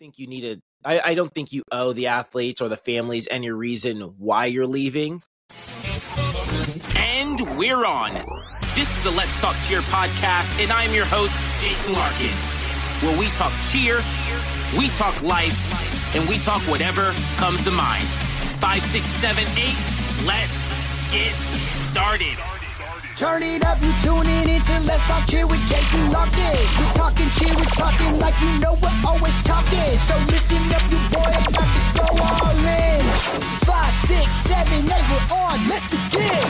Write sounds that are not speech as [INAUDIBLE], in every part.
think you need to I, I don't think you owe the athletes or the families any reason why you're leaving. And we're on. This is the Let's Talk Cheer podcast, and I'm your host, Jason Larkins, where we talk cheer, we talk life, and we talk whatever comes to mind. Five, six, seven, eight, let's get started. Turn it up, you tuning into Let's Talk Cheer with Jason Larkins. We're talking cheer, we're talking like you know we're always talking. So listen up, you boy, i about to go all in. Five, six, seven, eight, we're on. Let's begin.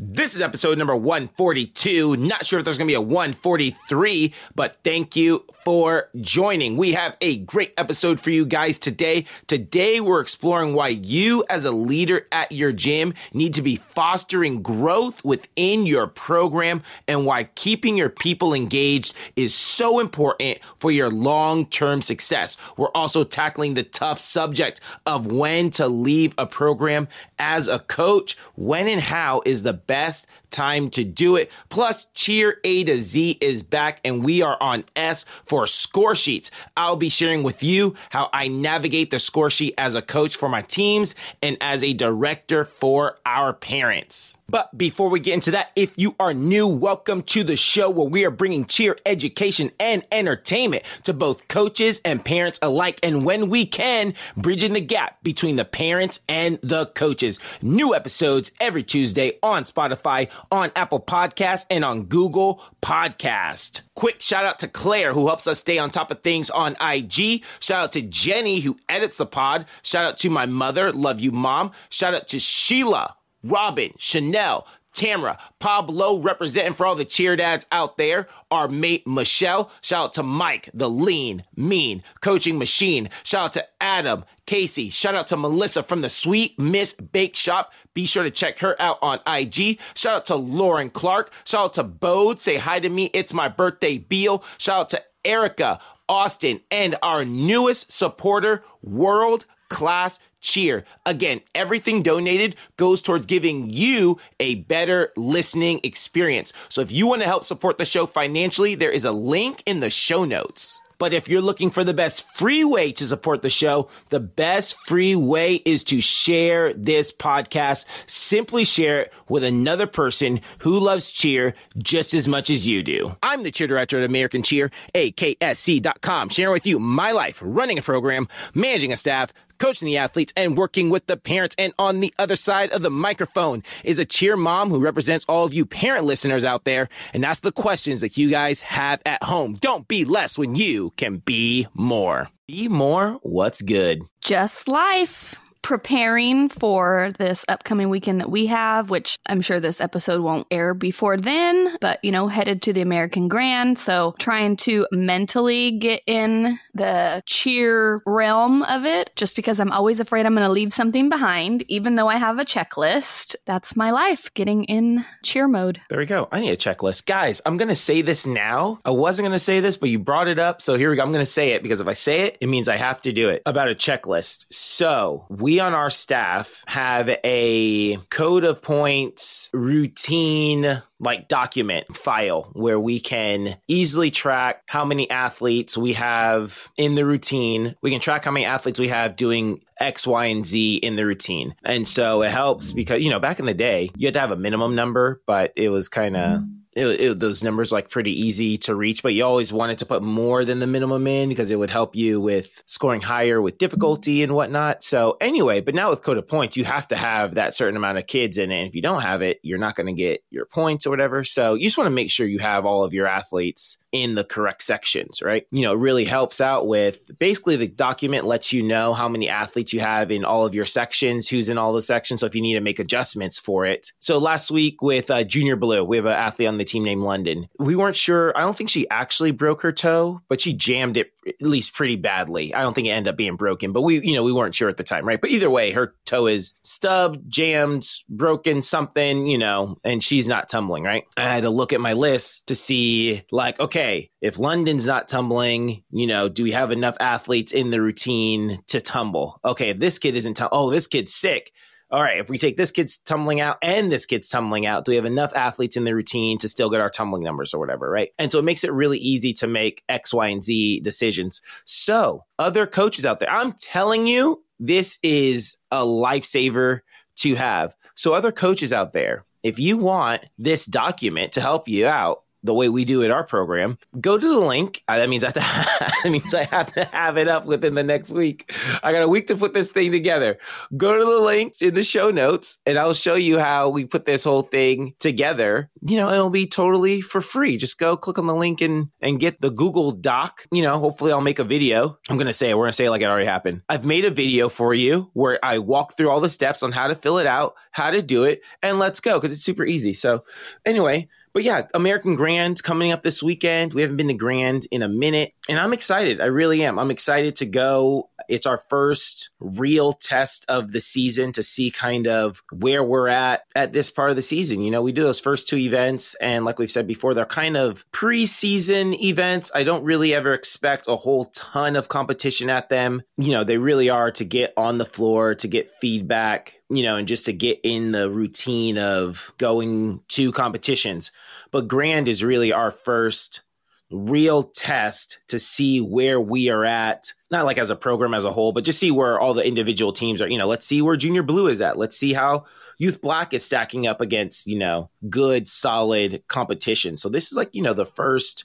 This is episode number 142. Not sure if there's going to be a 143, but thank you for joining. We have a great episode for you guys today. Today, we're exploring why you, as a leader at your gym, need to be fostering growth within your program and why keeping your people engaged is so important for your long term success. We're also tackling the tough subject of when to leave a program as a coach, when and how is the best time to do it. Plus, Cheer A to Z is back and we are on S for score sheets. I'll be sharing with you how I navigate the score sheet as a coach for my teams and as a director for our parents. But before we get into that, if you are new, welcome to the show where we are bringing cheer education and entertainment to both coaches and parents alike. And when we can, bridging the gap between the parents and the coaches. New episodes every Tuesday on Spotify, on Apple Podcasts, and on Google Podcast. Quick shout out to Claire, who helps us stay on top of things on IG. Shout out to Jenny, who edits the pod. Shout out to my mother. Love you, mom. Shout out to Sheila Robin, Chanel, Tamara, Pablo representing for all the cheer dads out there. Our mate Michelle. Shout out to Mike, the lean, mean coaching machine. Shout out to Adam, Casey. Shout out to Melissa from the Sweet Miss Bake Shop. Be sure to check her out on IG. Shout out to Lauren Clark. Shout out to Bode. Say hi to me. It's my birthday, Beal. Shout out to Erica, Austin, and our newest supporter, World Class cheer. Again, everything donated goes towards giving you a better listening experience. So if you want to help support the show financially, there is a link in the show notes. But if you're looking for the best free way to support the show, the best free way is to share this podcast. Simply share it with another person who loves cheer just as much as you do. I'm the cheer director at American Cheer, AKSC.com, sharing with you my life running a program, managing a staff, coaching the athletes, and working with the parents. And on the other side of the microphone is a cheer mom who represents all of you parent listeners out there and asks the questions that you guys have at home. Don't be less when you can be more. Be more. What's good? Just life preparing for this upcoming weekend that we have, which I'm sure this episode won't air before then, but you know, headed to the American Grand. So trying to mentally get in the cheer realm of it, just because I'm always afraid I'm going to leave something behind, even though I have a checklist. That's my life, getting in cheer mode. There we go. I need a checklist. Guys, I'm going to say this now. I wasn't going to say this, but you brought it up. So here we go. I'm going to say it because if I say it, it means I have to do it about a checklist. So we on our staff have a code of points routine like document file where we can easily track how many athletes we have in the routine. We can track how many athletes we have doing X, Y, and Z in the routine. And so it helps because, you know, back in the day, you had to have a minimum number, but it was kind of it, it, those numbers like pretty easy to reach, but you always wanted to put more than the minimum in because it would help you with scoring higher with difficulty and whatnot. So anyway, but now with code of points, you have to have that certain amount of kids in it. And if you don't have it, you're not going to get your points or whatever. So you just want to make sure you have all of your athletes in the correct sections, right? You know, it really helps out with basically the document lets you know how many athletes you have in all of your sections, who's in all the sections. So if you need to make adjustments for it. So last week with uh, Junior Blue, we have an athlete on the team named London. We weren't sure. I don't think she actually broke her toe, but she jammed it at least pretty badly. I don't think it ended up being broken, but we, you know, we weren't sure at the time, right? But either way, her toe is stubbed, jammed, broken, something, you know, and she's not tumbling, right? I had to look at my list to see, like, okay, if London's not tumbling, you know, do we have enough athletes in the routine to tumble? Okay, if this kid isn't, tum- oh, this kid's sick all right, if we take this kid's tumbling out and this kid's tumbling out, do we have enough athletes in the routine to still get our tumbling numbers or whatever, right? And so it makes it really easy to make X, Y, and Z decisions. So, other coaches out there, I'm telling you, this is a lifesaver to have. So, other coaches out there, if you want this document to help you out, the way we do it our program, go to the link. Uh, that means I have to, [LAUGHS] that means I have to have it up within the next week. I got a week to put this thing together. Go to the link in the show notes and I'll show you how we put this whole thing together. You know, it'll be totally for free. Just go click on the link and and get the Google Doc. You know, hopefully I'll make a video. I'm gonna say it. We're gonna say it like it already happened. I've made a video for you where I walk through all the steps on how to fill it out, how to do it, and let's go because it's super easy. So anyway, but yeah, American Grand coming up this weekend. We haven't been to Grand in a minute, and I'm excited. I really am. I'm excited to go. It's our first real test of the season to see kind of where we're at at this part of the season. You know, we do those first two events, and like we've said before, they're kind of preseason events. I don't really ever expect a whole ton of competition at them. You know, they really are to get on the floor, to get feedback, you know, and just to get in the routine of going to competitions. But Grand is really our first real test to see where we are at, not like as a program as a whole, but just see where all the individual teams are. You know, let's see where Junior Blue is at. Let's see how Youth Black is stacking up against, you know, good, solid competition. So this is like, you know, the first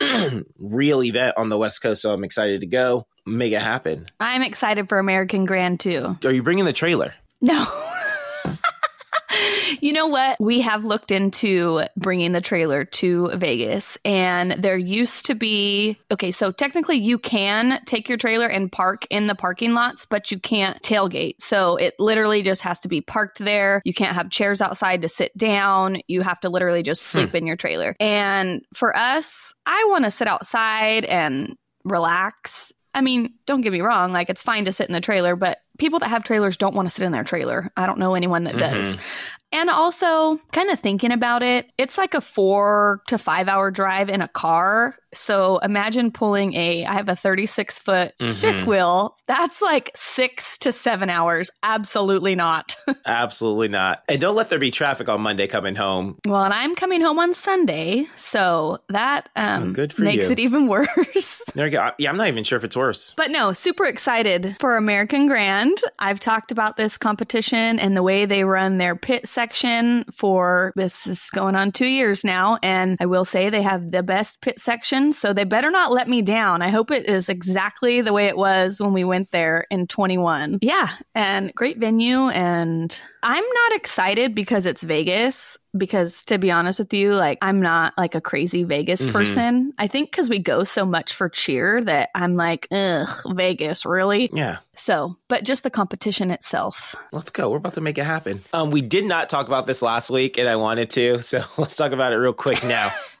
[CLEARS THROAT] real event on the West Coast. So I'm excited to go make it happen. I'm excited for American Grand too. Are you bringing the trailer? No. [LAUGHS] you know what? We have looked into bringing the trailer to Vegas, and there used to be okay, so technically you can take your trailer and park in the parking lots, but you can't tailgate. So it literally just has to be parked there. You can't have chairs outside to sit down. You have to literally just sleep hmm. in your trailer. And for us, I want to sit outside and relax I mean, don't get me wrong, like it's fine to sit in the trailer, but people that have trailers don't want to sit in their trailer. I don't know anyone that mm-hmm. does. And also, kind of thinking about it, it's like a four to five hour drive in a car. So imagine pulling a, I have a 36 foot mm-hmm. fifth wheel. That's like six to seven hours. Absolutely not. [LAUGHS] Absolutely not. And don't let there be traffic on Monday coming home. Well, and I'm coming home on Sunday. So that um, Good for makes you. it even [LAUGHS] worse. there you go. Yeah, I'm not even sure if it's worse. But no, super excited for American Grand. I've talked about this competition and the way they run their pit section for this is going on two years now. And I will say they have the best pit section. So they better not let me down. I hope it is exactly the way it was when we went there in 21. Yeah. And great venue. And I'm not excited because it's Vegas because to be honest with you, like I'm not like a crazy Vegas mm-hmm. person. I think because we go so much for cheer that I'm like, ugh, Vegas, really? Yeah. So, but just the competition itself. Let's go. We're about to make it happen. Um, we did not talk about this last week, and I wanted to, [LAUGHS] so let's talk about it real quick now. [LAUGHS]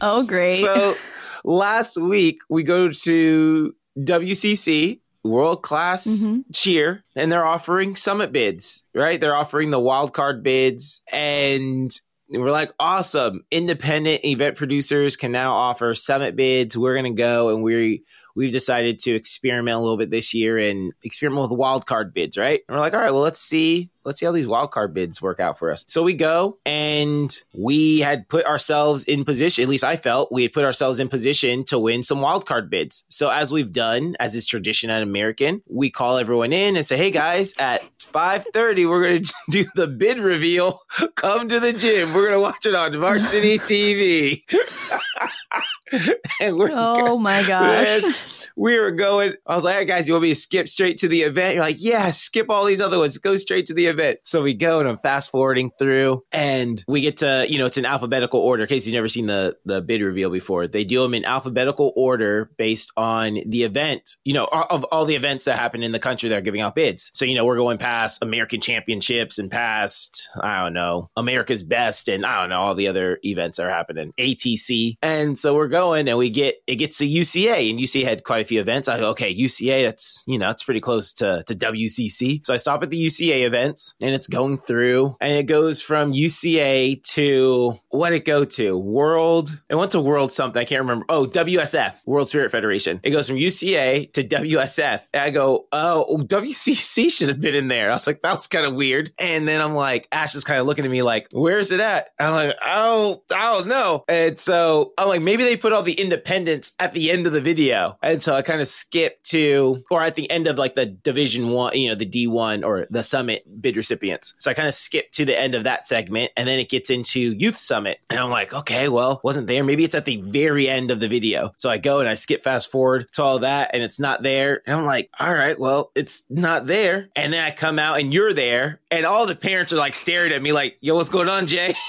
oh, great. So last week we go to WCC world class mm-hmm. cheer and they're offering summit bids, right? They're offering the wild card bids and we're like, awesome. Independent event producers can now offer summit bids. We're going to go and we we've decided to experiment a little bit this year and experiment with wild card bids, right? And we're like, all right, well, let's see, let's see how these wild card bids work out for us. So we go and we had put ourselves in position, at least I felt we had put ourselves in position to win some wild card bids. So as we've done, as is tradition at American, we call everyone in and say, hey guys, at 5.30, we're going [LAUGHS] to do the bid reveal. Come to the gym. We're going to watch it on Varsity TV. [LAUGHS] [LAUGHS] and we're oh my [LAUGHS] gosh. we were going. I was like, hey guys, you want me to skip straight to the event? You're like, yeah, skip all these other ones. Go straight to the event. So we go and I'm fast forwarding through and we get to, you know, it's in alphabetical order. In case you've never seen the, the bid reveal before, they do them in alphabetical order based on the event, you know, of all the events that happen in the country that are giving out bids. So, you know, we're going past American championships and past, I don't know, America's best and I don't know, all the other events that are happening, ATC. And so so we're going and we get it gets to UCA and UCA had quite a few events. I go, okay, UCA, that's you know, it's pretty close to, to WCC. So I stop at the UCA events and it's going through and it goes from UCA to what it go to? World. It went to World something. I can't remember. Oh, WSF, World Spirit Federation. It goes from UCA to WSF. And I go, oh, WCC should have been in there. I was like, that was kind of weird. And then I'm like, Ash is kind of looking at me like, where's it at? I'm like, oh, I don't know. And so I'm like, maybe they put all the independents at the end of the video. And so I kind of skipped to, or at the end of like the division one, you know, the D1 or the summit bid recipients. So I kind of skipped to the end of that segment and then it gets into youth summit. And I'm like, okay, well, wasn't there. Maybe it's at the very end of the video. So I go and I skip fast forward to all that and it's not there. And I'm like, all right, well, it's not there. And then I come out and you're there and all the parents are like staring at me like, yo, what's going on, Jay? [LAUGHS]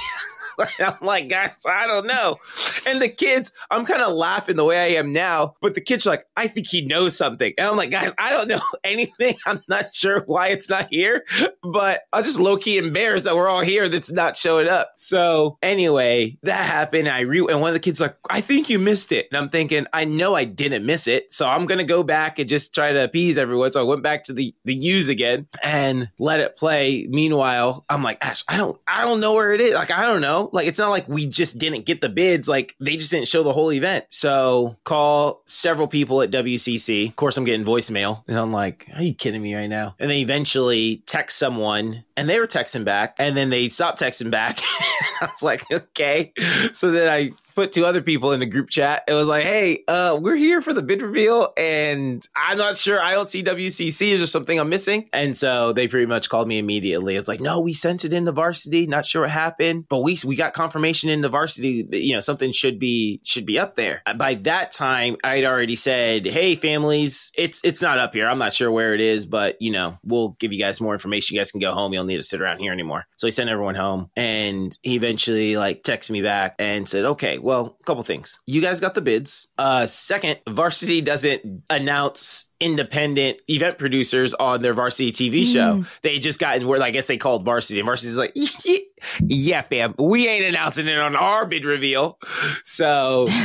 [LAUGHS] I'm like, guys, I don't know. And the kids, I'm kind of laughing the way I am now, but the kids are like, I think he knows something. And I'm like, guys, I don't know [LAUGHS] anything. I'm not sure why it's not here, but I'm just low key embarrassed that we're all here that's not showing up. So anyway, that happened. I re and one of the kids like, I think you missed it. And I'm thinking, I know I didn't miss it. So I'm gonna go back and just try to appease everyone. So I went back to the the use again and let it play. Meanwhile, I'm like, Ash, I don't I don't know where it is. Like, I don't know. Like it's not like we just didn't get the bids. Like they just didn't show the whole event. So call several people at WCC. Of course, I'm getting voicemail, and I'm like, "Are you kidding me right now?" And they eventually text someone, and they were texting back, and then they stopped texting back. [LAUGHS] I was like, "Okay." So then I put two other people in the group chat. It was like, hey, uh, we're here for the bid reveal, and I'm not sure. I don't see WCC. Is there something I'm missing? And so they pretty much called me immediately. It's like, no, we sent it into varsity. Not sure what happened, but we we got confirmation in the varsity. That, you know, something should be should be up there. By that time, I'd already said, hey, families, it's it's not up here. I'm not sure where it is, but you know, we'll give you guys more information. You guys can go home. You don't need to sit around here anymore. So he sent everyone home, and he eventually like texted me back and said, okay, well, a couple things. You guys got the bids. Uh, second, Varsity doesn't announce independent event producers on their varsity TV show. They just got in where I guess they called varsity, and varsity's like, [LAUGHS] yeah, fam, we ain't announcing it on our bid reveal. So. [LAUGHS]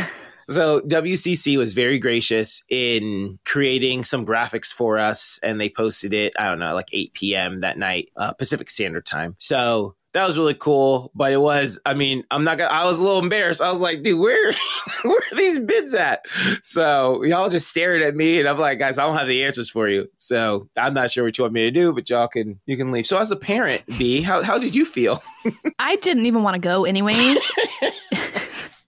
So WCC was very gracious in creating some graphics for us, and they posted it. I don't know, like 8 p.m. that night, uh, Pacific Standard Time. So that was really cool. But it was, I mean, I'm not gonna. I was a little embarrassed. I was like, dude, where, [LAUGHS] where are these bids at? So y'all just stared at me, and I'm like, guys, I don't have the answers for you. So I'm not sure what you want me to do, but y'all can you can leave. So as a parent, B, how how did you feel? [LAUGHS] I didn't even want to go anyways. [LAUGHS]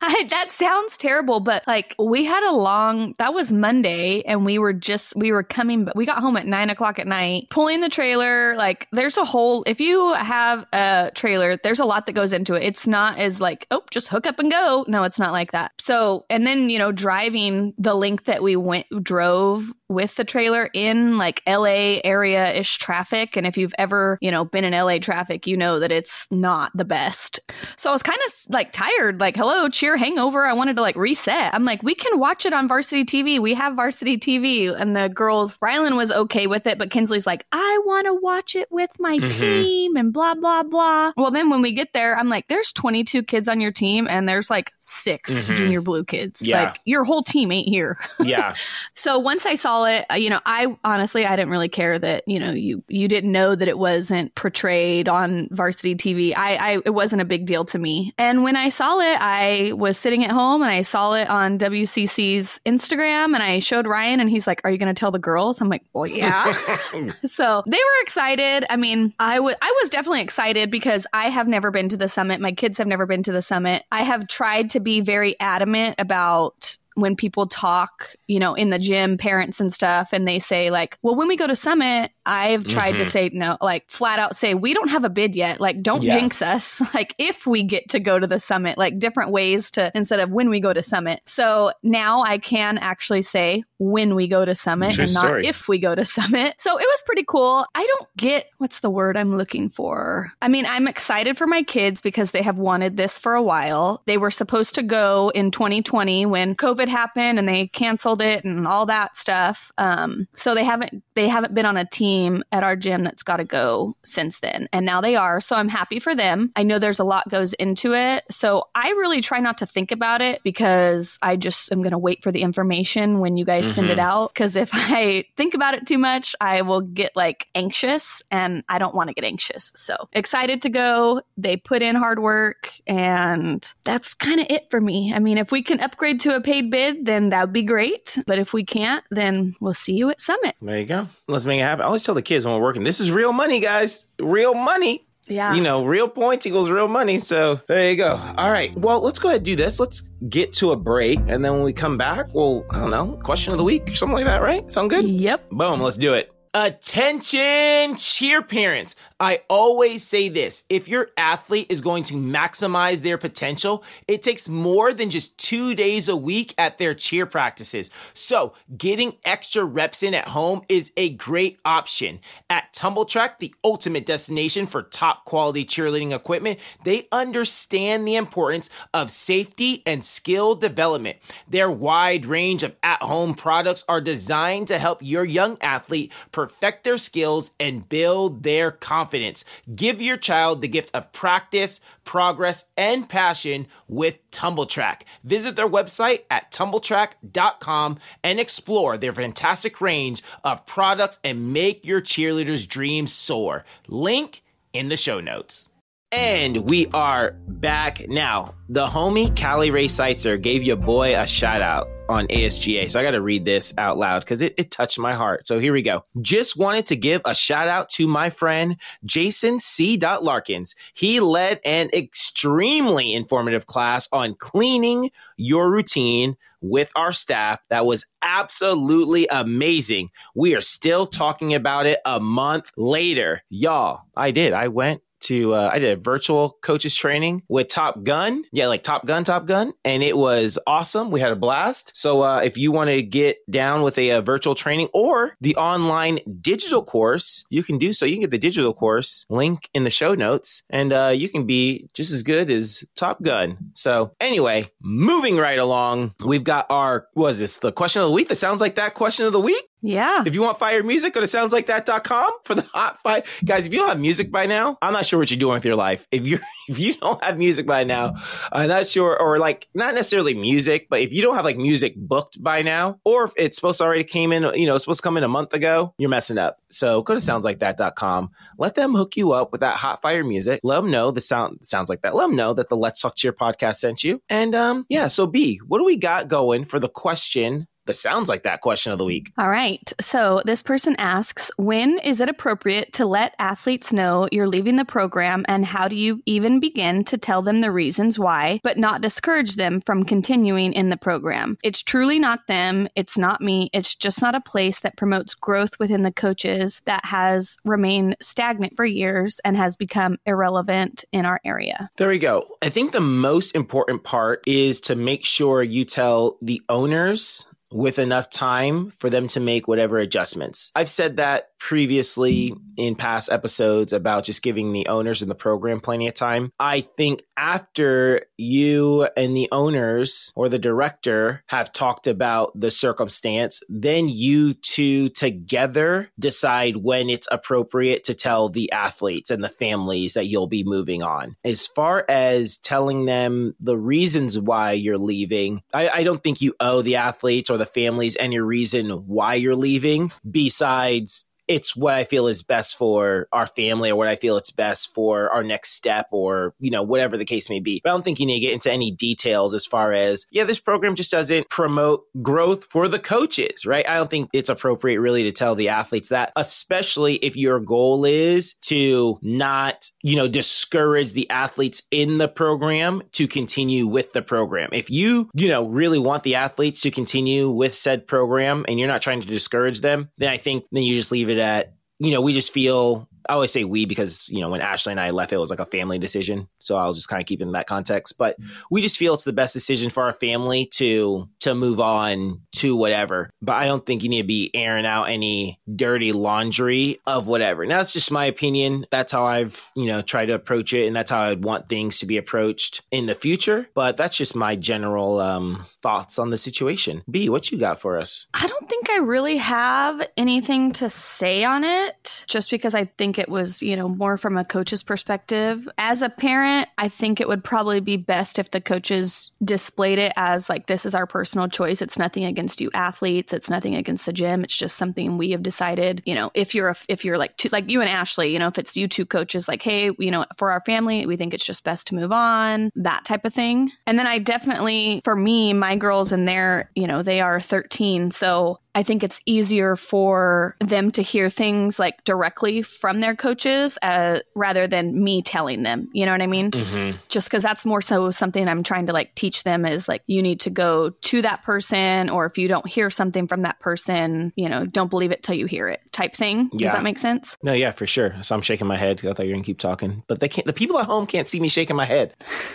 I, that sounds terrible, but like we had a long, that was Monday and we were just, we were coming, but we got home at nine o'clock at night, pulling the trailer. Like there's a whole, if you have a trailer, there's a lot that goes into it. It's not as like, oh, just hook up and go. No, it's not like that. So, and then, you know, driving the length that we went, drove with the trailer in like LA area ish traffic. And if you've ever, you know, been in LA traffic, you know that it's not the best. So I was kind of like tired, like, hello, cheer hangover. I wanted to like reset. I'm like, we can watch it on varsity TV. We have varsity TV. And the girls, Rylan was okay with it, but Kinsley's like, I want to watch it with my Mhm. team and blah, blah, blah. Well, then when we get there, I'm like, there's 22 kids on your team and there's like 6 Mhm. junior blue kids. Yeah. Like your whole team ain't here. yeah, [LAUGHS] So once I saw it, uh, you know, I honestly I didn't really care that you know you you didn't know that it wasn't portrayed on varsity TV. I, I it wasn't a big deal to me. And when I saw it, I was sitting at home and I saw it on WCC's Instagram, and I showed Ryan, and he's like, "Are you going to tell the girls?" I'm like, "Well, yeah." [LAUGHS] [LAUGHS] so they were excited. I mean, I was I was definitely excited because I have never been to the summit. My kids have never been to the summit. I have tried to be very adamant about when people talk, you know, in the gym, parents and stuff, and they say, like, well, when we go to Summit, I've tried to Mhm. say no, like flat out say, we don't have a bid yet. Like, don't Yeah. jinx us. [LAUGHS] Like, if we get to go to the Summit, like different ways to, instead of when we go to Summit. So now I can actually say when we go to Summit True and not story. if we go to [LAUGHS] Summit. So it was pretty cool. I don't get what's the word I'm looking for. I mean, I'm excited for my kids because they have wanted this for a while. They were supposed to go in 2020 when COVID happened and they canceled it and all that stuff. Um, so they haven't they haven't been on a team team at our gym that's got to go since then. And now they are. So I'm happy for them. I know there's a lot goes into it. So I really try not to think about it because I just am going to wait for the information when you guys mm-hmm. send it mm-hmm. out. Because if [LAUGHS] I think about it too much, I will get like anxious and I don't want to get anxious. So excited to go. They put in hard work and that's kind of it for me. I mean, if we can upgrade to a paid bid, then that would be great. But if we can't, then we'll see you at Summit. There you go. Let's make it happen. Tell the kids when we're working, this is real money, guys. Real money. Yeah. You know, real points equals real money. So there you go. All right. Well, let's go ahead and do this. Let's get to a break. And then when we come back, we'll, I don't know, question of the week or something like that, right? Sound good? Yep. Boom. Let's do it. Attention, cheer parents. I always say this if your athlete is going to maximize their potential, it takes more than just two days a week at their cheer practices. So, getting extra reps in at home is a great option. At Tumbl Trak, the ultimate destination for top quality cheerleading equipment, they understand the importance of safety and skill development. Their wide range of at home products are designed to help your young athlete perfect their skills and build their confidence. Give your child the gift of practice, progress, and passion with Tumbl Trak. Visit their website at tumbltrak.com and explore their fantastic range of products and make your cheerleaders' dreams soar. Link in the show notes. And we are back now. The homie Callie Ray Seitzer gave your boy a shout out on ASGA. So I got to read this out loud because it, it touched my heart. So here we go. Just wanted to give a shout out to my friend Jason C. Larkins. He led an extremely informative class on cleaning your routine with our staff that was absolutely amazing. We are still talking about it a month later. Y'all, I did. I went to uh, I did a virtual coaches training with Top Gun. Yeah, like Top Gun, Top Gun, and it was awesome. We had a blast. So uh, if you want to get down with a, a, virtual training or the online digital course, you can do so. You can get the digital course link in the show notes, and uh, you can be just as good as Top Gun. So anyway, moving right along, we've got our was this the question of the week? That sounds like that question of the week. Yeah. If you want fire music, go to soundslikeThat.com for the hot fire. Guys, if you don't have music by now, I'm not sure what you're doing with your life. If you [LAUGHS] if you don't have music by now, I'm not sure, or like not necessarily music, but if you don't have like music booked by now, or if it's supposed to already came in, you know, supposed to come in a month ago, you're messing up. So go to soundslikeThat.com. Let them hook you up with that hot fire music. Let them know the sound sounds like that. Let them know that the Let's Talk Cheer podcast sent you. And um, yeah, so B, what do we got going for the question the sounds like that question of the week. All right. So this person asks When is it appropriate to let athletes know you're leaving the program, and how do you even begin to tell them the reasons why, but not discourage them from continuing in the program? It's truly not them. It's not me. It's just not a place that promotes growth within the coaches that has remained stagnant for years and has become irrelevant in our area. There we go. I think the most important part is to make sure you tell the owners with enough time for them to make whatever adjustments. I've said that previously mm-hmm. in past episodes about just giving the owners and the program plenty of time. I think after you and the owners or the director have talked about the circumstance, then you two together decide when it's appropriate to tell the athletes and the families that you'll be moving on. As far as telling them the reasons why you're leaving, I, I don't think you owe the athletes or the families any reason why you're leaving besides it's what I feel is best for our family or what I feel it's best for our next step or, you know, whatever the case may be. But I don't think you need to get into any details as far as, yeah, this program just doesn't promote growth for the coaches, right? I don't think it's appropriate really to tell the athletes that, especially if your goal is to not, you know, discourage the athletes in the program to continue with the program. If you, you know, really want the athletes to continue with said program and you're not trying to discourage them, then I think then you just leave it at you know, we just feel I always say we because, you know, when Ashley and I left, it was like a family decision. So I'll just kind of keep it in that context. But we just feel it's the best decision for our family to to move on to whatever. But I don't think you need to be airing out any dirty laundry of whatever. Now that's just my opinion. That's how I've, you know, tried to approach it and that's how I'd want things to be approached in the future. But that's just my general um thoughts on the situation. B, what you got for us? I don't think I really have anything to say on it just because I it was, you know, more from a coach's perspective. As a parent, I think it would probably be best if the coaches displayed it as like this is our personal choice. It's nothing against you athletes, it's nothing against the gym. It's just something we have decided, you know, if you're a, if you're like two, like you and Ashley, you know, if it's you two coaches like, "Hey, you know, for our family, we think it's just best to move on." That type of thing. And then I definitely for me, my girls and their, you know, they are 13, so I think it's easier for them to hear things like directly from their coaches uh, rather than me telling them. You know what I mean? Mm-hmm. Just because that's more so something I'm trying to like teach them is like you need to go to that person, or if you don't hear something from that person, you know, don't believe it till you hear it type thing. Does that make sense? No, yeah, for sure. So I'm shaking my head. Because I thought you were gonna keep talking, but they can't. The people at home can't see me shaking my head.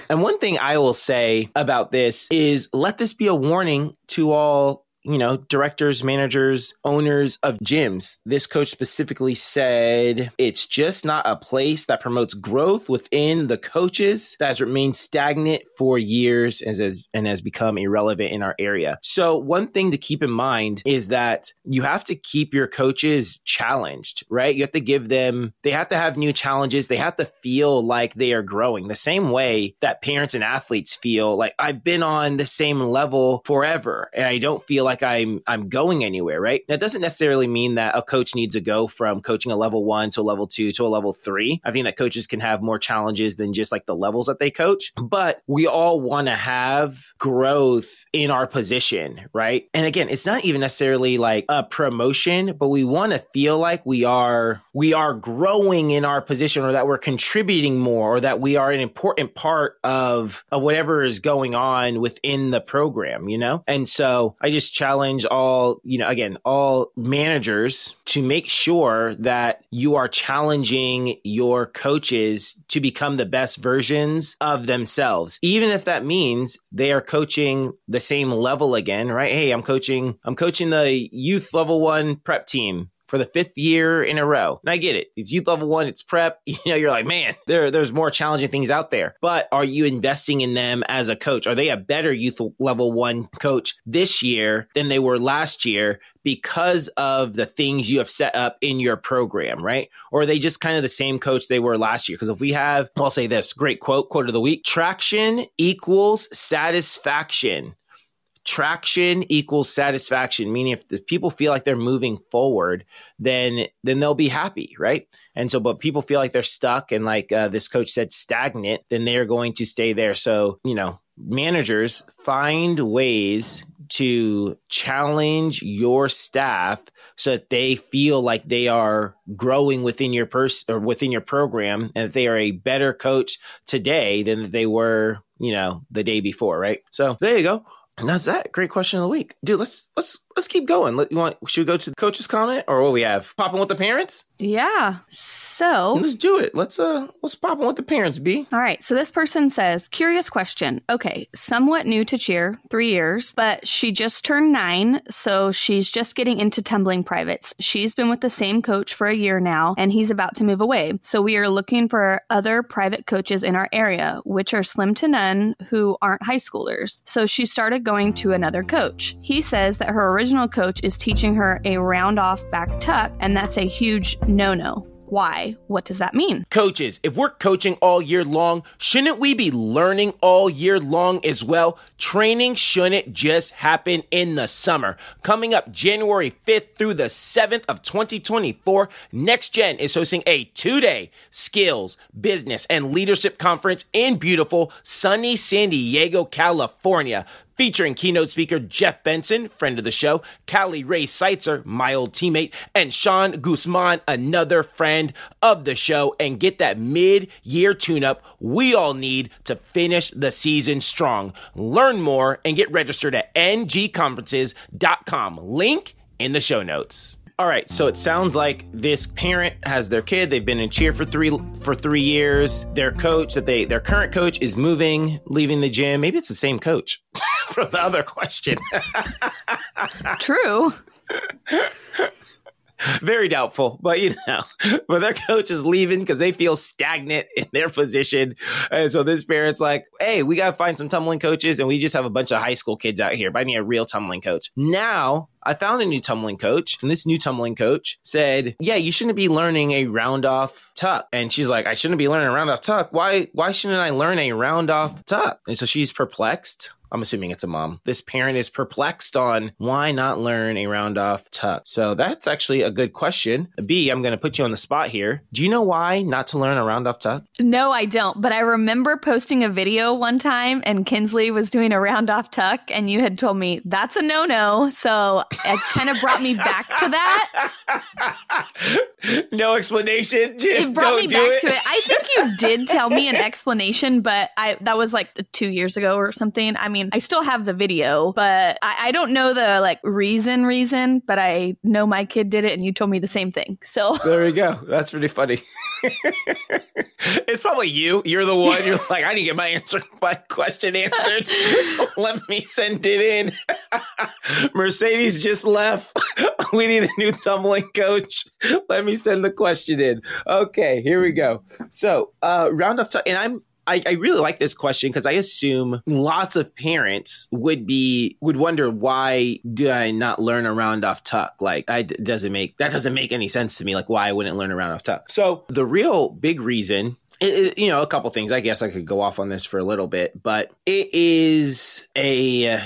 And one thing I will say about this is, let this be a warning to all. You know, directors, managers, owners of gyms. This coach specifically said it's just not a place that promotes growth within the coaches that has remained stagnant for years and has, and has become irrelevant in our area. So, one thing to keep in mind is that you have to keep your coaches challenged, right? You have to give them, they have to have new challenges. They have to feel like they are growing the same way that parents and athletes feel like I've been on the same level forever and I don't feel like I'm, I'm going anywhere, right? That doesn't necessarily mean that a coach needs to go from coaching a level one to a level two to a level three. I think that coaches can have more challenges than just like the levels that they coach, but we all want to have growth in our position, right? And again, it's not even necessarily like a promotion, but we want to feel like we are we are growing in our position or that we're contributing more or that we are an important part of, of whatever is going on within the program, you know? And so I just challenge all, you know, again, all managers to make sure that you are challenging your coaches to become the best versions of themselves, even if that means they are coaching the same level again, right? Hey, I'm coaching, I'm coaching the youth level one prep team for the fifth year in a row. And I get it. It's youth level one, it's prep. [LAUGHS] You know, you're like, man, there, there's more challenging things out there. But are you investing in them as a coach? Are they a better youth level one coach this year than they were last year because of the things you have set up in your program, right? Or are they just kind of the same coach they were last year? Because if we have, I'll say this great quote, quote of the week traction equals satisfaction traction equals satisfaction meaning if the people feel like they're moving forward then then they'll be happy right? And so but people feel like they're stuck and like uh, this coach said stagnant then they're going to stay there. So you know managers find ways to challenge your staff so that they feel like they are growing within your person or within your program and that they are a better coach today than they were you know the day before right? So there you go and that's that. Great question of the week, dude. Let's let's let's keep going. Let, you want? Should we go to the coach's comment or what we have? Popping with the parents. Yeah. So Let's do it. Let's uh let's pop in with the parents. B. All right. So this person says, curious question. Okay. Somewhat new to cheer, three years, but she just turned nine. So she's just getting into tumbling privates. She's been with the same coach for a year now, and he's about to move away. So we are looking for other private coaches in our area, which are slim to none who aren't high schoolers. So she started going to another coach. He says that her original coach is teaching her a round off back tuck, and that's a huge no no. Why? What does that mean? Coaches, if we're coaching all year long, shouldn't we be learning all year long as well? Training shouldn't just happen in the summer. Coming up January 5th through the 7th of 2024, Next Gen is hosting a two day skills, business, and leadership conference in beautiful sunny San Diego, California featuring keynote speaker Jeff Benson, friend of the show, Callie Ray Seitzer, my old teammate, and Sean Guzman, another friend of the show, and get that mid year tune up we all need to finish the season strong. Learn more and get registered at ngconferences.com. Link in the show notes. All right, so it sounds like this parent has their kid. They've been in cheer for three for three years. Their coach that they their current coach is moving, leaving the gym. Maybe it's the same coach [LAUGHS] from the other question. True. [LAUGHS] Very doubtful, but you know, [LAUGHS] but their coach is leaving because they feel stagnant in their position. And so this parent's like, hey, we got to find some tumbling coaches, and we just have a bunch of high school kids out here, I need a real tumbling coach. Now, I found a new tumbling coach, and this new tumbling coach said, "Yeah, you shouldn't be learning a round off tuck." And she's like, "I shouldn't be learning a round off tuck. Why? Why shouldn't I learn a round off tuck?" And so she's perplexed. I'm assuming it's a mom. This parent is perplexed on why not learn a round off tuck. So that's actually a good question. B, I'm going to put you on the spot here. Do you know why not to learn a round off tuck? No, I don't. But I remember posting a video one time and Kinsley was doing a round off tuck and you had told me that's a no no. So it kind of brought me back to that. [LAUGHS] no explanation. Just it brought me back it. to it. I think you did tell me an explanation, but I that was like two years ago or something. I mean, I still have the video, but I, I don't know the like reason reason, but I know my kid did it and you told me the same thing. So There we go. That's pretty funny. [LAUGHS] it's probably you. You're the one. You're like, I need to get my answer, my question answered. [LAUGHS] Let me send it in. Mercedes just left. [LAUGHS] we need a new tumbling coach. [LAUGHS] Let me send the question in. Okay, here we go. So, uh, round off time, and I'm I, I really like this question because I assume lots of parents would be would wonder why do I not learn a round off tuck? Like, I doesn't make that doesn't make any sense to me. Like, why I wouldn't learn a round off tuck? So the real big reason you know, a couple things. I guess I could go off on this for a little bit, but it is a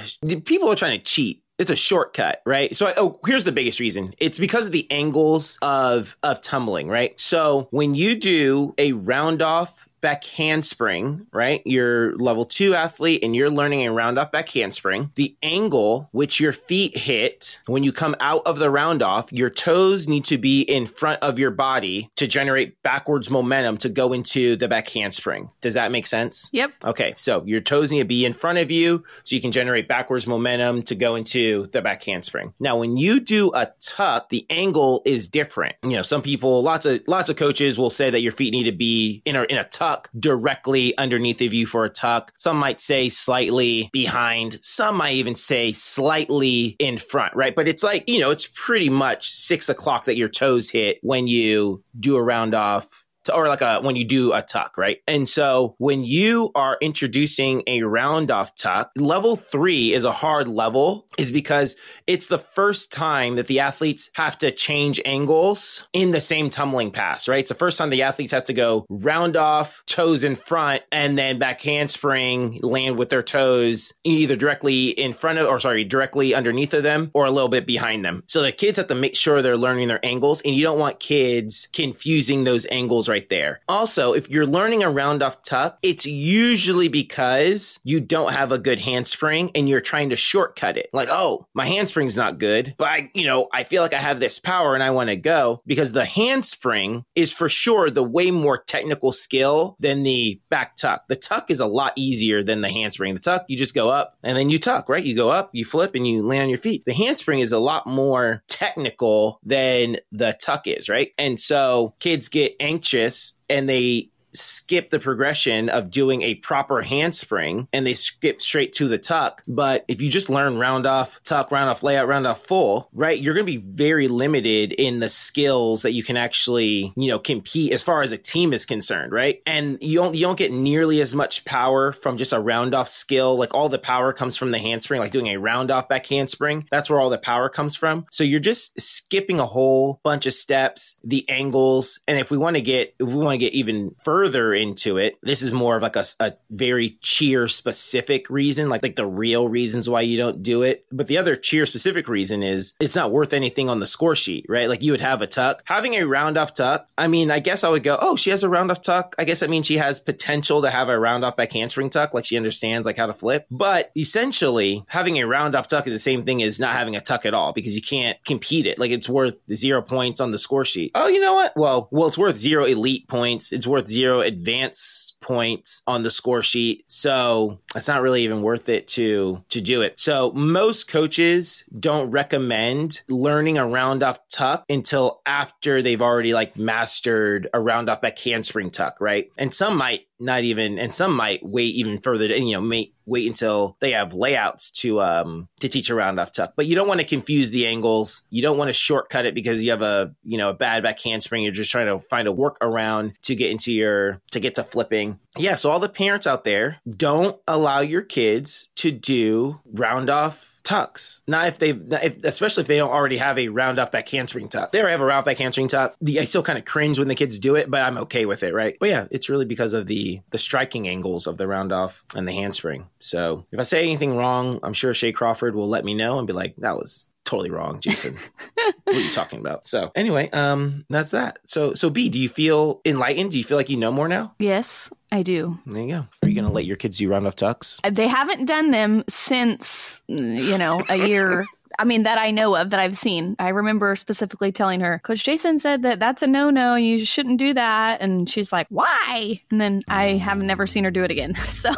people are trying to cheat. It's a shortcut, right? So, oh, here's the biggest reason. It's because of the angles of of tumbling, right? So when you do a round off back handspring, right? You're level two athlete and you're learning a round off back handspring. The angle which your feet hit when you come out of the round off, your toes need to be in front of your body to generate backwards momentum to go into the back handspring. Does that make sense? Yep. Okay, so your toes need to be in front of you so you can generate backwards momentum to go into the back handspring. Now, when you do a tuck, the angle is different. You know, some people, lots of lots of coaches will say that your feet need to be in a in a tuck directly underneath of you for a tuck. Some might say slightly behind. Some might even say slightly in front, right? But it's like, you know, it's pretty much six o'clock that your toes hit when you do a round off or like a when you do a tuck, right? And so when you are introducing a round off tuck, level three is a hard level, is because it's the first time that the athletes have to change angles in the same tumbling pass, right? It's the first time the athletes have to go round off, toes in front, and then back handspring, land with their toes either directly in front of, or sorry, directly underneath of them or a little bit behind them. So the kids have to make sure they're learning their angles, and you don't want kids confusing those angles right there. Also, if you're learning a round off tuck, it's usually because you don't have a good handspring and you're trying to shortcut it. Like, oh, my handspring's not good, but I, you know, I feel like I have this power and I want to go because the handspring is for sure the way more technical skill than the back tuck. The tuck is a lot easier than the handspring. The tuck, you just go up and then you tuck, right? You go up, you flip, and you land on your feet. The handspring is a lot more technical than the tuck is, right? And so kids get anxious and they skip the progression of doing a proper handspring and they skip straight to the tuck. But if you just learn round off, tuck, round off, layout, round off, full, right, you're going to be very limited in the skills that you can actually, you know, compete as far as a team is concerned, right? And you don't you don't get nearly as much power from just a round off skill. Like all the power comes from the handspring, like doing a round off back handspring. That's where all the power comes from. So you're just skipping a whole bunch of steps, the angles, and if we want to get if we want to get even further into it, this is more of like a, a very cheer specific reason, like like the real reasons why you don't do it. But the other cheer specific reason is it's not worth anything on the score sheet, right? Like you would have a tuck, having a round off tuck. I mean, I guess I would go, oh, she has a round off tuck. I guess that means she has potential to have a round off back handspring tuck, like she understands like how to flip. But essentially, having a round off tuck is the same thing as not having a tuck at all because you can't compete it. Like it's worth zero points on the score sheet. Oh, you know what? Well, well, it's worth zero elite points. It's worth zero advance points on the score sheet. So it's not really even worth it to to do it. So most coaches don't recommend learning a round off tuck until after they've already like mastered a round off back handspring tuck, right? And some might not even and some might wait even further and you know may wait until they have layouts to um to teach a round off tuck but you don't want to confuse the angles. You don't want to shortcut it because you have a you know a bad back handspring you're just trying to find a workaround to get into your to get to flipping. Yeah so all the parents out there don't allow your kids to do round off tucks. Not if they, if, especially if they don't already have a round off back handspring tuck. They have a round back handspring tuck. The, I still kind of cringe when the kids do it, but I'm okay with it, right? But yeah, it's really because of the the striking angles of the round off and the handspring. So if I say anything wrong, I'm sure Shay Crawford will let me know and be like, "That was totally wrong, Jason. [LAUGHS] what are you talking about? So anyway, um, that's that. So so B, do you feel enlightened? Do you feel like you know more now? Yes, I do. There you go. Are you gonna let your kids do round off tucks? They haven't done them since you know a year I mean, that I know of that I've seen. I remember specifically telling her, Coach Jason said that that's a no no. You shouldn't do that. And she's like, why? And then I have never seen her do it again. [LAUGHS] So,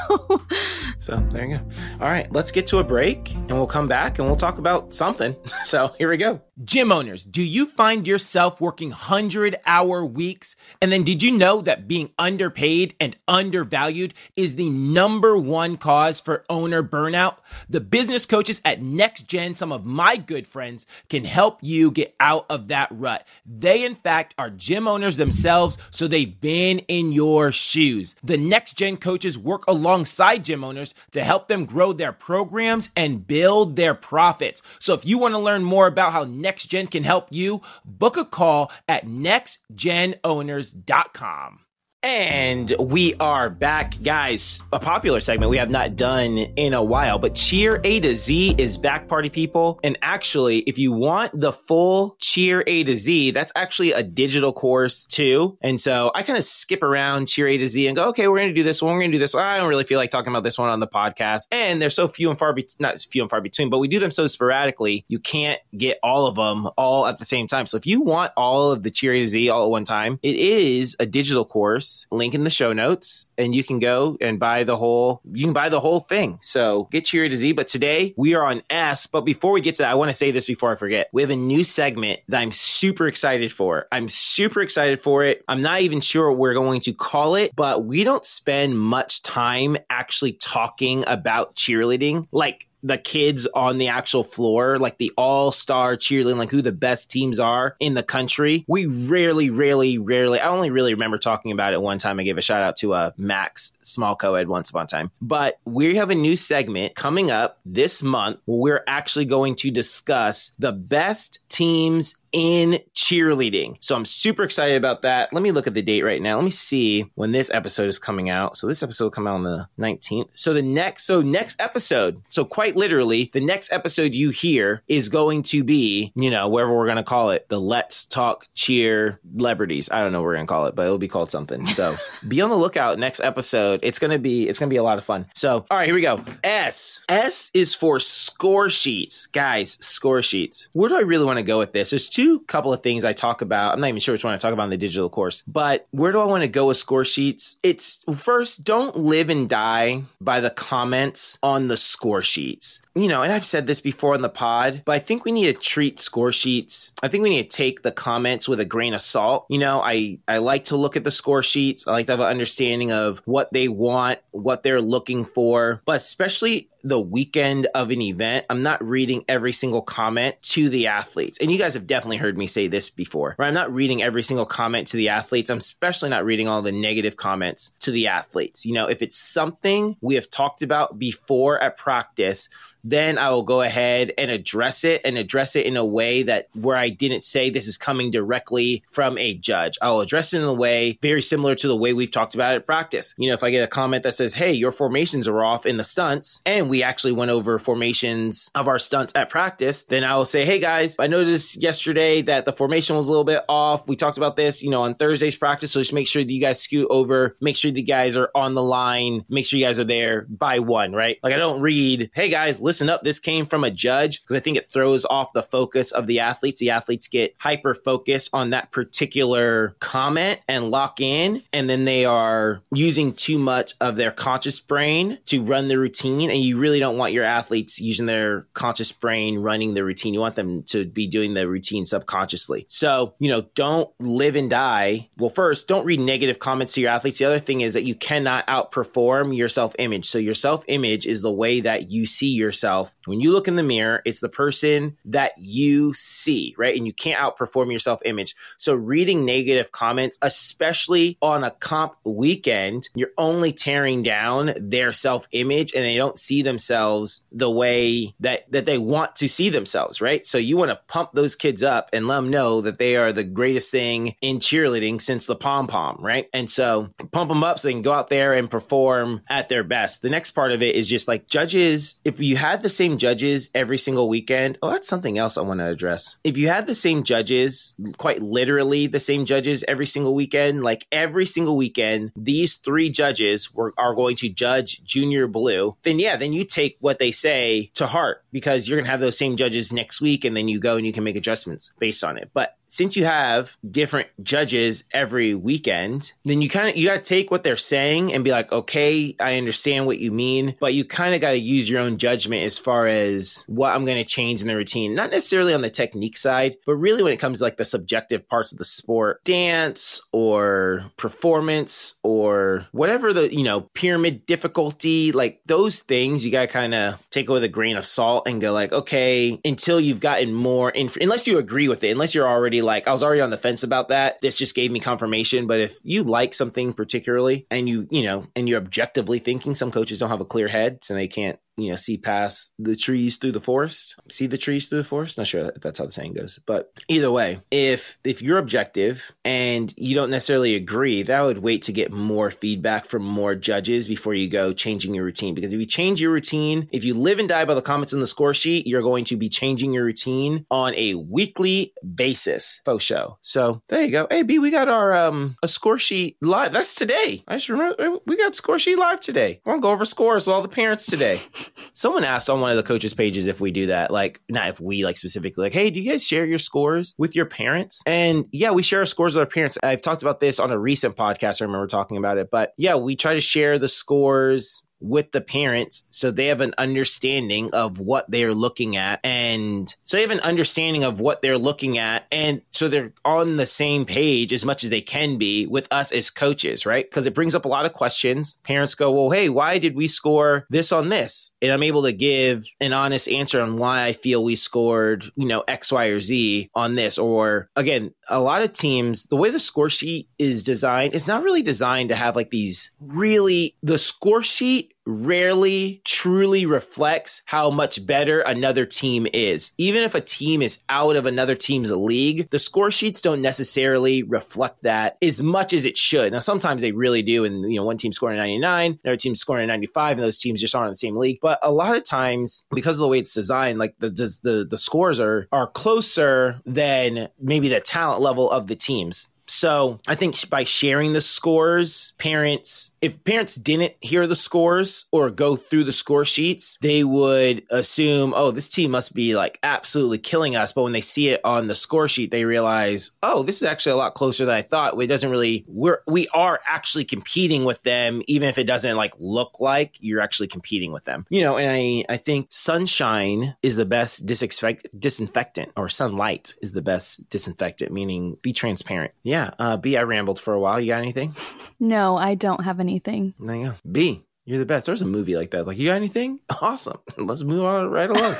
so there you go. All right, let's get to a break and we'll come back and we'll talk about something. [LAUGHS] So here we go. Gym owners, do you find yourself working 100 hour weeks? And then did you know that being underpaid and undervalued is the number one cause for owner burnout? The business coaches at Next Gen, some of my good friends, can help you get out of that rut. They, in fact, are gym owners themselves, so they've been in your shoes. The Next Gen coaches work alongside gym owners to help them grow their programs and build their profits. So if you want to learn more about how Next NextGen can help you, book a call at nextgenowners.com. And we are back, guys. A popular segment we have not done in a while, but Cheer A to Z is back, party people. And actually, if you want the full Cheer A to Z, that's actually a digital course too. And so I kind of skip around Cheer A to Z and go, okay, we're going to do this one. We're going to do this. One. I don't really feel like talking about this one on the podcast. And they're so few and far, be- not few and far between, but we do them so sporadically. You can't get all of them all at the same time. So if you want all of the Cheer A to Z all at one time, it is a digital course course, link in the show notes, and you can go and buy the whole you can buy the whole thing. So get Cheer to Z. But today we are on S. But before we get to that, I want to say this before I forget. We have a new segment that I'm super excited for. I'm super excited for it. I'm not even sure we're going to call it, but we don't spend much time actually talking about cheerleading. Like the kids on the actual floor, like the all star cheerleading, like who the best teams are in the country. We rarely, rarely, rarely, I only really remember talking about it one time. I gave a shout out to uh, Max Small Co-ed once upon a time. But we have a new segment coming up this month where we're actually going to discuss the best teams in cheerleading. So I'm super excited about that. Let me look at the date right now. Let me see when this episode is coming out. So this episode will come out on the 19th. So the next so next episode, so quite literally, the next episode you hear is going to be, you know, whatever we're going to call it, the Let's Talk Cheer Celebrities. I don't know what we're going to call it, but it'll be called something. So [LAUGHS] be on the lookout next episode. It's going to be it's going to be a lot of fun. So, all right, here we go. S. S is for score sheets. Guys, score sheets. Where do I really want to go with this? There's two two couple of things I talk about. I'm not even sure which one I talk about in the digital course, but where do I want to go with score sheets? It's first, don't live and die by the comments on the score sheets. You know, and I've said this before on the pod, but I think we need to treat score sheets. I think we need to take the comments with a grain of salt. You know, I, I like to look at the score sheets. I like to have an understanding of what they want, what they're looking for, but especially the weekend of an event, I'm not reading every single comment to the athletes. And you guys have definitely heard me say this before, right? I'm not reading every single comment to the athletes. I'm especially not reading all the negative comments to the athletes. You know, if it's something we have talked about before at practice, then I will go ahead and address it and address it in a way that where I didn't say this is coming directly from a judge. I'll address it in a way very similar to the way we've talked about it at practice. You know, if I get a comment that says, Hey, your formations are off in the stunts, and we actually went over formations of our stunts at practice, then I will say, Hey guys, I noticed yesterday that the formation was a little bit off. We talked about this, you know, on Thursday's practice. So just make sure that you guys scoot over, make sure the guys are on the line, make sure you guys are there by one, right? Like I don't read, Hey guys, listen up, this came from a judge because I think it throws off the focus of the athletes. The athletes get hyper focused on that particular comment and lock in, and then they are using too much of their conscious brain to run the routine. And you really don't want your athletes using their conscious brain running the routine. You want them to be doing the routine subconsciously. So, you know, don't live and die. Well, first, don't read negative comments to your athletes. The other thing is that you cannot outperform your self image. So, your self image is the way that you see yourself. When you look in the mirror, it's the person that you see, right? And you can't outperform your self image. So, reading negative comments, especially on a comp weekend, you're only tearing down their self image and they don't see themselves the way that, that they want to see themselves, right? So, you want to pump those kids up and let them know that they are the greatest thing in cheerleading since the pom pom, right? And so, pump them up so they can go out there and perform at their best. The next part of it is just like judges, if you had the same judges every single weekend, oh, that's something else I want to address. If you had the same judges, quite literally the same judges every single weekend, like every single weekend, these three judges were, are going to judge Junior Blue, then yeah, then you take what they say to heart because you're going to have those same judges next week and then you go and you can make adjustments based on it. But since you have different judges every weekend, then you kind of you got to take what they're saying and be like, "Okay, I understand what you mean," but you kind of got to use your own judgment as far as what I'm going to change in the routine. Not necessarily on the technique side, but really when it comes to like the subjective parts of the sport, dance or performance or whatever the, you know, pyramid difficulty, like those things you got to kind of take it with a grain of salt and go like, "Okay, until you've gotten more inf- unless you agree with it, unless you're already like I was already on the fence about that. This just gave me confirmation. But if you like something particularly and you, you know, and you're objectively thinking, some coaches don't have a clear head, so they can't you know see past the trees through the forest see the trees through the forest. Not sure if that's how the saying goes but either way if if you're objective and you don't necessarily agree that would wait to get more feedback from more judges before you go changing your routine. Because if you change your routine if you live and die by the comments in the score sheet you're going to be changing your routine on a weekly basis faux show. So there you go. Hey b we got our um a score sheet live. That's today. I just remember we got score sheet live today. We're gonna go over scores with all the parents today [LAUGHS] Someone asked on one of the coaches' pages if we do that. Like, not if we, like specifically, like, hey, do you guys share your scores with your parents? And yeah, we share our scores with our parents. I've talked about this on a recent podcast. I remember talking about it. But yeah, we try to share the scores with the parents so they have an understanding of what they're looking at and so they have an understanding of what they're looking at and so they're on the same page as much as they can be with us as coaches right? Because it brings up a lot of questions. Parents go well hey why did we score this on this? And i'm able to give an honest answer on why i feel we scored you know x y or z on this. Or again a lot of teams the way the score sheet is designed it's not really designed to have like these really the score sheet rarely truly reflects how much better another team is. Even if a team is out of another team's league, the score sheets don't necessarily reflect that as much as it should. Now, sometimes they really do, and you know, one team scoring a 99, another team scoring a 95, and those teams just aren't in the same league. But a lot of times, because of the way it's designed, like the the the scores are are closer than maybe the talent level of the teams. So I think by sharing the scores, parents, if parents didn't hear the scores or go through the score sheets, they would assume, oh, this team must be like absolutely killing us. But when they see it on the score sheet, they realize, oh, this is actually a lot closer than I thought. It doesn't really, we're, we are actually competing with them, even if it doesn't like look like you're actually competing with them. You know, and I, I think sunshine is the best disinfect, disinfectant or sunlight is the best disinfectant, meaning be transparent. Yeah yeah. Uh, B, I rambled for a while. You got anything? [LAUGHS] No, I don't have anything. There you go. B, you're the best. There's a movie like that. Like, you got anything? [LAUGHS] Awesome. Let's move on right along.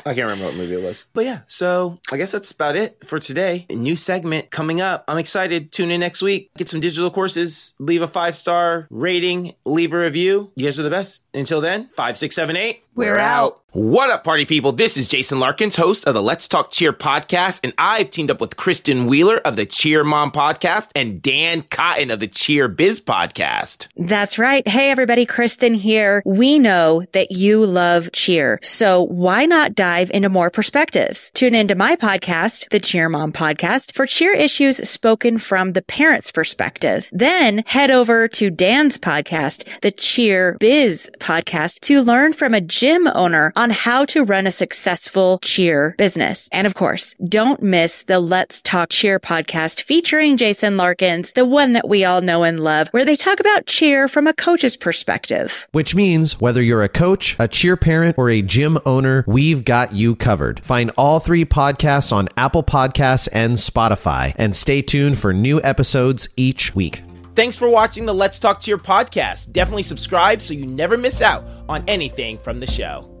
I can't remember what movie it was. But yeah, so I guess that's about it for today. A new segment coming up. I'm excited. Tune in next week. Get some digital courses. Leave a five star rating. Leave a review. You guys are the best. Until then, five, six, seven, eight. We're, out. What up, party people? This is Jason Larkins, host of the Let's Talk Cheer podcast, and I've teamed up with Kristen Wheeler of the Cheer Mom podcast and Dan Cotton of the Cheer Biz podcast. That's right. Hey, everybody, Kristen here. We know that you love cheer, so why not dive into more perspectives? Tune into my podcast, the Cheer Mom podcast, for cheer issues spoken from the parent's perspective. Then head over to Dan's podcast, the Cheer Biz podcast, to learn from a gym owner on how to run a successful cheer business. And of course, don't miss the Let's Talk Cheer podcast featuring Jason Larkins, the one that we all know and love, where they talk about cheer from a coach's perspective. Which means whether you're a coach, a cheer parent, or a gym owner, we've got you covered. Find all three podcasts on Apple Podcasts and Spotify, and stay tuned for new episodes each week. Thanks for watching the Let's Talk Cheer podcast. Definitely subscribe so you never miss out on anything from the show.